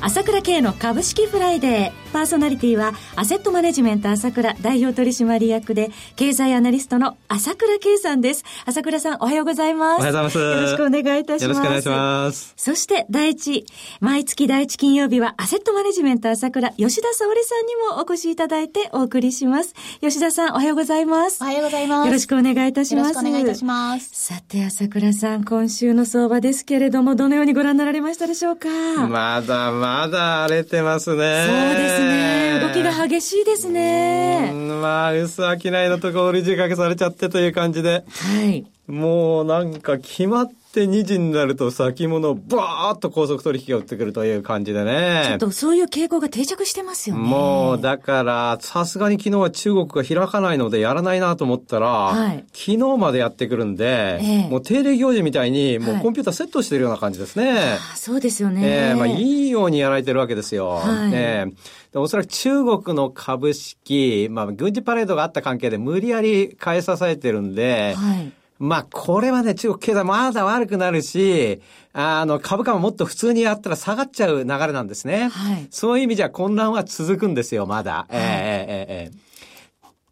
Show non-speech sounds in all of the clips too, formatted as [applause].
朝倉慶の株式フライデー。パーソナリティは、アセットマネジメント朝倉代表取締役で、経済アナリストの朝倉慶さんです。朝倉さん、おはようございます。おはようございます。よろしくお願いいたします。よろしくお願いします。そして、第一、毎月第一金曜日は、アセットマネジメント朝倉、吉田沙織さんにもお越しいただいてお送りします。吉田さん、おはようございます。おはようございます。よろしくお願いいたします。よろしくお願いいたします。さて、朝倉さん、今週の相場ですけれども、どのようにご覧になられましたでしょうか？まだまだ荒れてますね。そうですね。動きが激しいですね。まあ、薄商いのところ売り仕掛けされちゃってという感じで。はい。もうなんか決まって2時になると先物バーッと高速取引が売ってくるという感じでね。ちょっとそういう傾向が定着してますよね。もうだからさすがに昨日は中国が開かないのでやらないなと思ったら、はい、昨日までやってくるんで、えー、もう定例行事みたいにもうコンピューターセットしてるような感じですね。はい、そうですよね。えー、まあいいようにやられてるわけですよ。はい、えー、おそらく中国の株式、まあ軍事パレードがあった関係で無理やり買い支えてるんで、はいまあ、これはね、中国経済まだ悪くなるし、あの、株価ももっと普通にやったら下がっちゃう流れなんですね。はい。そういう意味じゃ混乱は続くんですよ、まだ。はい、えええええ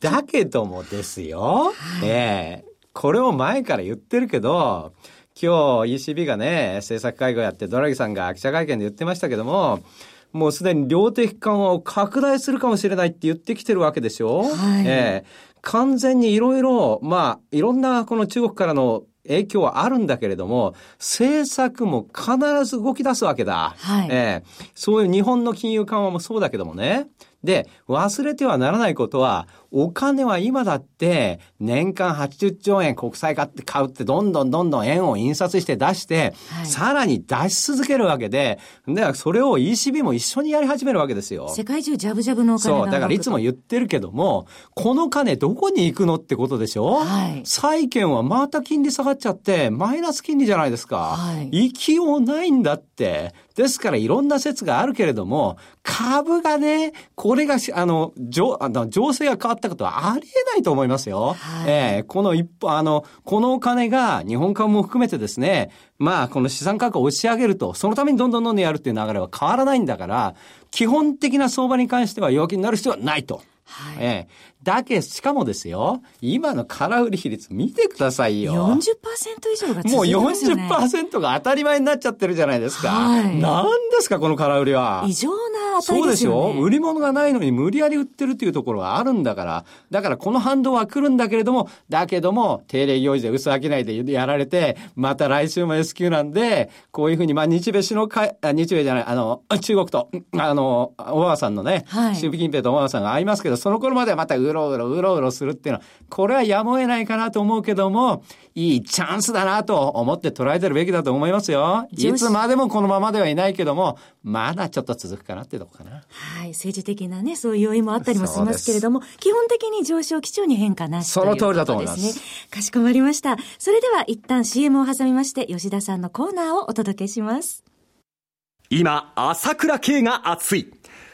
だけどもですよ、はい、ええこれを前から言ってるけど、今日 ECB がね、政策会合やってドラギさんが記者会見で言ってましたけども、もうすでに量的緩和を拡大するかもしれないって言ってきてるわけでしょ、はい、ええ完全にいろいろ、まあ、いろんなこの中国からの影響はあるんだけれども、政策も必ず動き出すわけだ。はい。えー、そういう日本の金融緩和もそうだけどもね。で、忘れてはならないことは、お金は今だって年間80兆円国債買って買うってどんどんどんどん円を印刷して出して、はい、さらに出し続けるわけで、で、それを ECB も一緒にやり始めるわけですよ。世界中ジャブジャブのお金そう、だからいつも言ってるけども、この金どこに行くのってことでしょ？はい。債券はまた金利下がっちゃって、マイナス金利じゃないですか。はい。行きようないんだって。ですからいろんな説があるけれども、株がね、これが、あの、情、あの、情勢が変わったことはありえないと思いますよ。はい、えー、この一歩、あの、このお金が日本株も含めてですね、まあ、この資産価格を押し上げると、そのためにどんどんどんどんやるっていう流れは変わらないんだから、基本的な相場に関しては弱気になる必要はないと。はい、ええ。だけ、しかもですよ、今の空売り比率見てくださいよ。40%以上が続いてますよね。もう40%が当たり前になっちゃってるじゃないですか。はい。何ですか、この空売りは。異常な当たりですよね。そうですよ。売り物がないのに無理やり売ってるっていうところがあるんだから。だからこの反動は来るんだけれども、だけども、定例行事で薄商いでやられて、また来週も S q なんで、こういうふうに、まあ日米首脳会、あ日米じゃない、あの、中国と、あの、小川さんのね、はい、習近平と小川さんが会いますけど、その頃まではまたうろうろうろうろするっていうのは、これはやむを得ないかなと思うけども、いいチャンスだなと思って捉えてるべきだと思いますよ。いつまでもこのままではいないけども、まだちょっと続くかなっていうとこかな。はい。政治的なね、そういう要因もあったりもしますけれども、基本的に上昇基調に変化なしその通りだと思います。ね。かしこまりました。それでは一旦 CM を挟みまして、吉田さんのコーナーをお届けします。今、朝倉慶が熱い。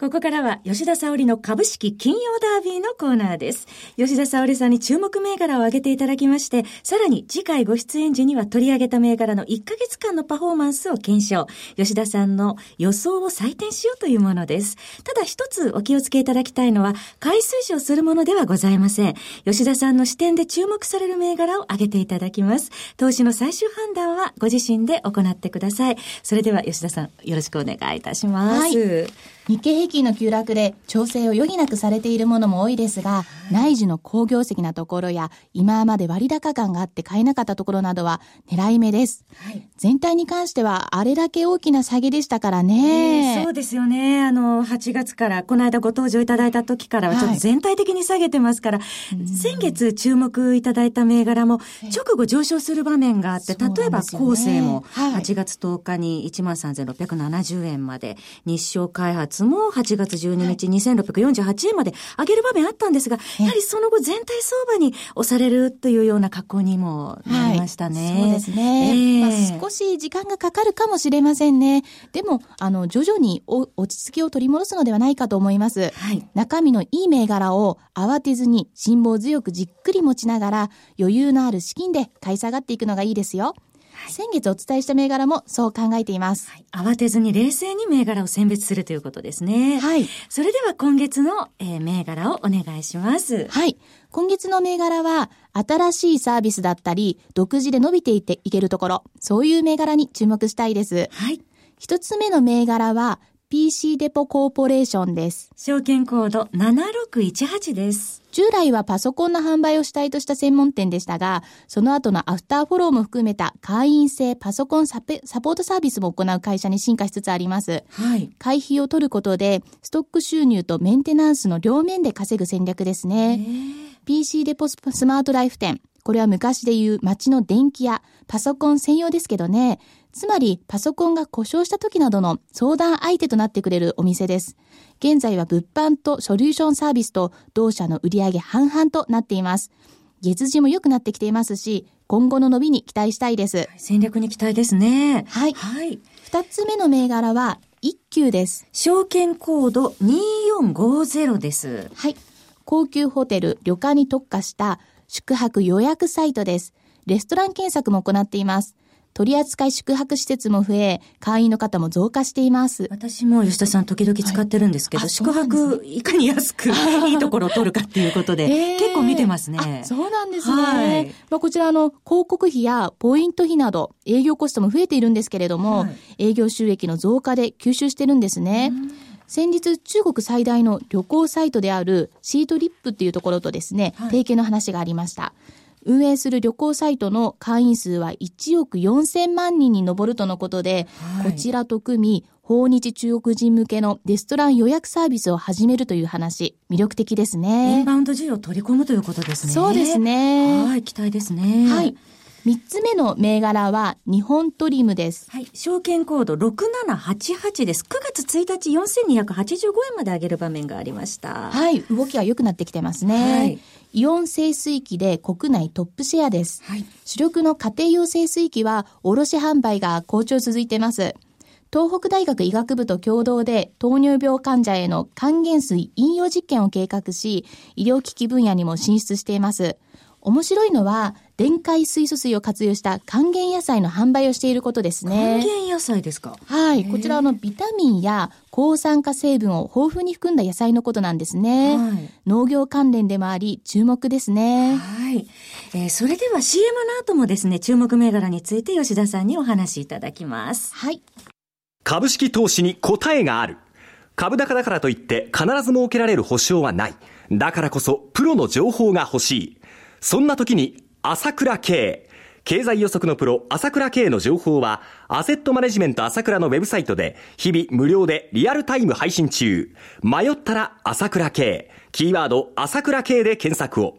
ここからは吉田沙織の株式金曜ダービーのコーナーです。吉田沙織さんに注目銘柄を挙げていただきまして、さらに次回ご出演時には取り上げた銘柄の1ヶ月間のパフォーマンスを検証。吉田さんの予想を採点しようというものです。ただ一つお気をつけいただきたいのは、買い推奨するものではございません。吉田さんの視点で注目される銘柄を挙げていただきます。投資の最終判断はご自身で行ってください。それでは吉田さん、よろしくお願いいたします。はい日経平均の急落で調整を余儀なくされているものも多いですが、内需の好業績なところや、今まで割高感があって買えなかったところなどは狙い目です。はい、全体に関しては、あれだけ大きな下げでしたからね、えー、そうですよね。あの、8月から、この間ご登場いただいた時からは、ちょっと全体的に下げてますから、はい、先月注目いただいた銘柄も、直後上昇する場面があって、例えば、後世も、8月10日に13,670円まで、日照開発も8月12日2648円まで上げる場面あったんですが、やはりその後全体相場に押されるというような格好にもなりましたね。はい、そうですね。えー、まあ、少し時間がかかるかもしれませんね。でも、あの、徐々に落ち着きを取り戻すのではないかと思います。はい、中身のいい銘柄を慌てずに辛抱強くじっくり持ちながら余裕のある資金で買い下がっていくのがいいですよ。先月お伝えした銘柄もそう考えています、はい。慌てずに冷静に銘柄を選別するということですね。はい。それでは今月の、えー、銘柄をお願いします。はい。今月の銘柄は、新しいサービスだったり、独自で伸びていっていけるところ、そういう銘柄に注目したいです。はい。一つ目の銘柄は、PC デポコーポレーションです。証券コード7618です。従来はパソコンの販売を主体とした専門店でしたが、その後のアフターフォローも含めた会員制パソコンサポートサービスも行う会社に進化しつつあります。はい。会費を取ることで、ストック収入とメンテナンスの両面で稼ぐ戦略ですね。PC デポスマートライフ店。これは昔で言う街の電気屋、パソコン専用ですけどね。つまり、パソコンが故障した時などの相談相手となってくれるお店です。現在は物販とソリューションサービスと同社の売上半々となっています。月次も良くなってきていますし、今後の伸びに期待したいです。戦略に期待ですね。はい。はい。二つ目の銘柄は、一級です。証券コード2450です。はい。高級ホテル、旅館に特化した宿泊予約サイトです。レストラン検索も行っています。取扱い宿泊施設も増え、会員の方も増加しています。私も吉田さん時々使ってるんですけど、はい、宿泊いかに安く [laughs] いいところを取るかっていうことで、えー、結構見てますね。そうなんですね。はい、まあ、こちらの広告費やポイント費など営業コストも増えているんですけれども、はい、営業収益の増加で吸収してるんですね。先日、中国最大の旅行サイトであるシートリップっていうところとですね、提携の話がありました。運営する旅行サイトの会員数は1億4000万人に上るとのことで、はい、こちらと組み、訪日中国人向けのレストラン予約サービスを始めるという話、魅力的ですね。インバウンド需要を取り込むということですね。そうですね。はい、期待ですね。はい。三つ目の銘柄は日本トリムです。はい。証券コード6788です。9月1日4285円まで上げる場面がありました。はい。動きは良くなってきてますね。はい。イオン清水機で国内トップシェアです。はい。主力の家庭用清水機は卸販売が好調続いています。東北大学医学部と共同で糖尿病患者への還元水飲用実験を計画し、医療機器分野にも進出しています。面白いのは、電解水素水を活用した還元野菜の販売をしていることですね。還元野菜ですか？はい。こちらのビタミンや抗酸化成分を豊富に含んだ野菜のことなんですね。はい、農業関連でもあり、注目ですね。はい。えー、それでは CM の後もですね、注目銘柄について吉田さんにお話しいただきます。はい。株式投資に答えがある。株高だからといって必ず設けられる保証はない。だからこそ、プロの情報が欲しい。そんな時に、朝倉慶。経済予測のプロ、朝倉慶の情報は、アセットマネジメント朝倉のウェブサイトで、日々無料でリアルタイム配信中。迷ったら朝倉慶。キーワード、朝倉慶で検索を。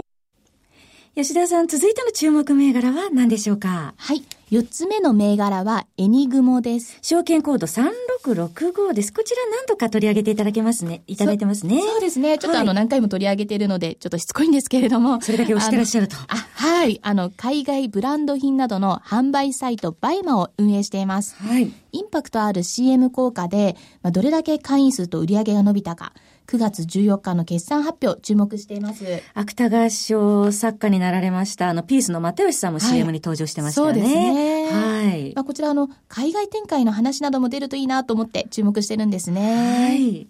吉田さん、続いての注目銘柄は何でしょうか？はい。四つ目の銘柄はエニグモです。証券コード3665です。こちら何度か取り上げていただけますね。いただいてますね。そうですね。ちょっとあの、何回も取り上げているので、ちょっとしつこいんですけれども。それだけ押してらっしゃると。あはい。あの、海外ブランド品などの販売サイトバイマを運営しています。はい。インパクトある CM 効果で、まあ、どれだけ会員数と売り上げが伸びたか、9月14日の決算発表、注目しています。芥川賞作家になられました、あの、ピースの又吉さんも CM に登場してましたよね。はい、そうですね。はい。まあ、こちら、あの、海外展開の話なども出るといいなと思って注目してるんですね。はい。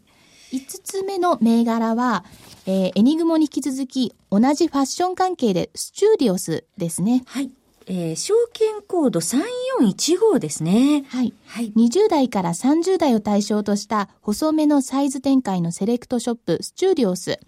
5つ目の銘柄は、えー、エニグモに引き続き、同じファッション関係で、 STUDIOUS ですね。はい。えー、証券コード3415ですね。はい。はい。20代から30代を対象とした細めのサイズ展開のセレクトショップ、 STUDIOUS。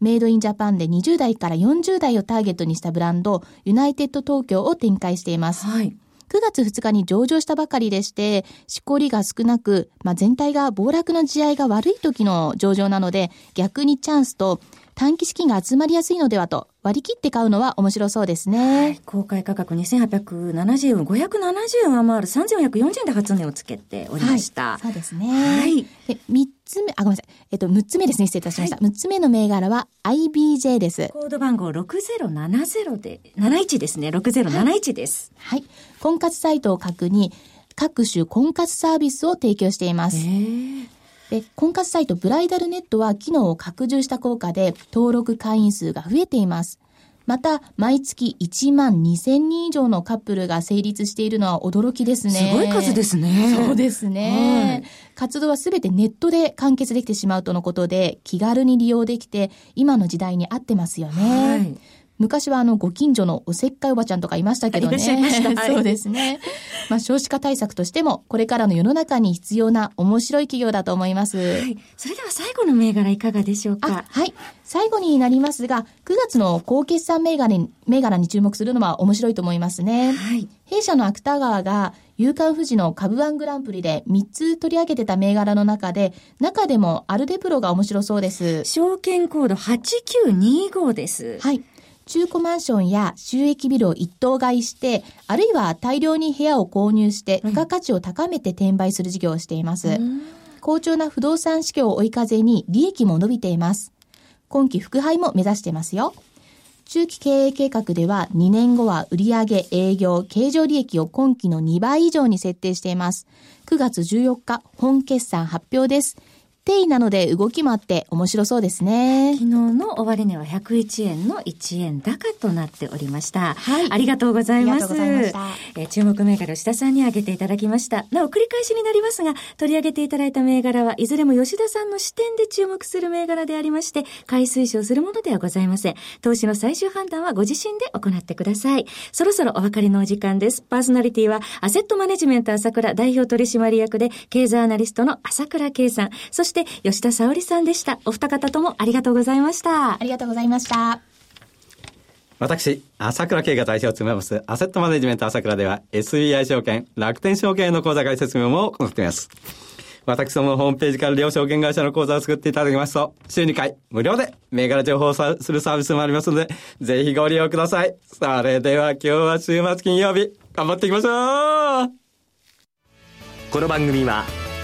メイドインジャパンで20代から40代をターゲットにしたブランド、ユナイテッド東京を展開しています。はい。9月2日に上場したばかりでして、しこりが少なく、まあ、全体が暴落の地合いが悪い時の上場なので、逆にチャンスと、短期資金が集まりやすいのではと割り切って買うのは面白そうですね。はい、公開価格2870円、570円上回る3440円で初値をつけておりました。はい、そうですね。はい。で、3つ目、あ、ごめんなさい。えっと、6つ目ですね。失礼いたしました。はい、6つ目の銘柄は IBJ です。コード番号6070で、71ですね。6071です。はい。婚活サイトを確に、各種婚活サービスを提供しています。で、婚活サイトブライダルネットは機能を拡充した効果で登録会員数が増えています。また、毎月1万2000人以上のカップルが成立しているのは驚きですね。すごい数ですね。そうですね。はい、活動はすべてネットで完結できてしまうとのことで、気軽に利用できて、今の時代に合ってますよね。はい昔はあのご近所のおせっかいおばちゃんとかいましたけどね。そうですね。まあ少子化対策としてもこれからの世の中に必要な面白い企業だと思います。はい。それでは最後の銘柄いかがでしょうか？はい。最後になりますが、9月の高決算銘柄に銘柄に注目するのは面白いと思いますね。はい。弊社の芥川が夕刊富士の株ワングランプリで3つ取り上げてた銘柄の中で、中でもアルデプロが面白そうです。証券コード8925です。はい。中古マンションや収益ビルを一棟買いして、あるいは大量に部屋を購入して、付加価値を高めて転売する事業をしています。好調な不動産市況を追い風に利益も伸びています。今期復配も目指してますよ。中期経営計画では2年後は売上、営業、経常利益を今期の2倍以上に設定しています。9月14日、本決算発表です。定位なので動きもあって面白そうですね。昨日の終値は101円の1円高となっておりました。はい。ありがとうございます。ありがとうございました。えー、注目銘柄吉田さんに挙げていただきました。なお繰り返しになりますが、取り上げていただいた銘柄はいずれも吉田さんの視点で注目する銘柄でありまして、買い推奨するものではございません。投資の最終判断はご自身で行ってください。そろそろお別れのお時間です。パーソナリティは、アセットマネジメント朝倉代表取締役で、経済アナリストの朝倉圭さん、そして吉田沙織さんでした。お二方ともありがとうございました。ありがとうございました。私、朝倉慶が代表を務めます、アセットマネジメント朝倉では、SBI 証券、楽天証券の口座開設業も行っています。私どものホームページから両証券会社の口座を作っていただきますと、週2回無料で銘柄情報をするサービスもありますので、ぜひご利用ください。それでは今日は週末金曜日、頑張っていきましょうこの番組は、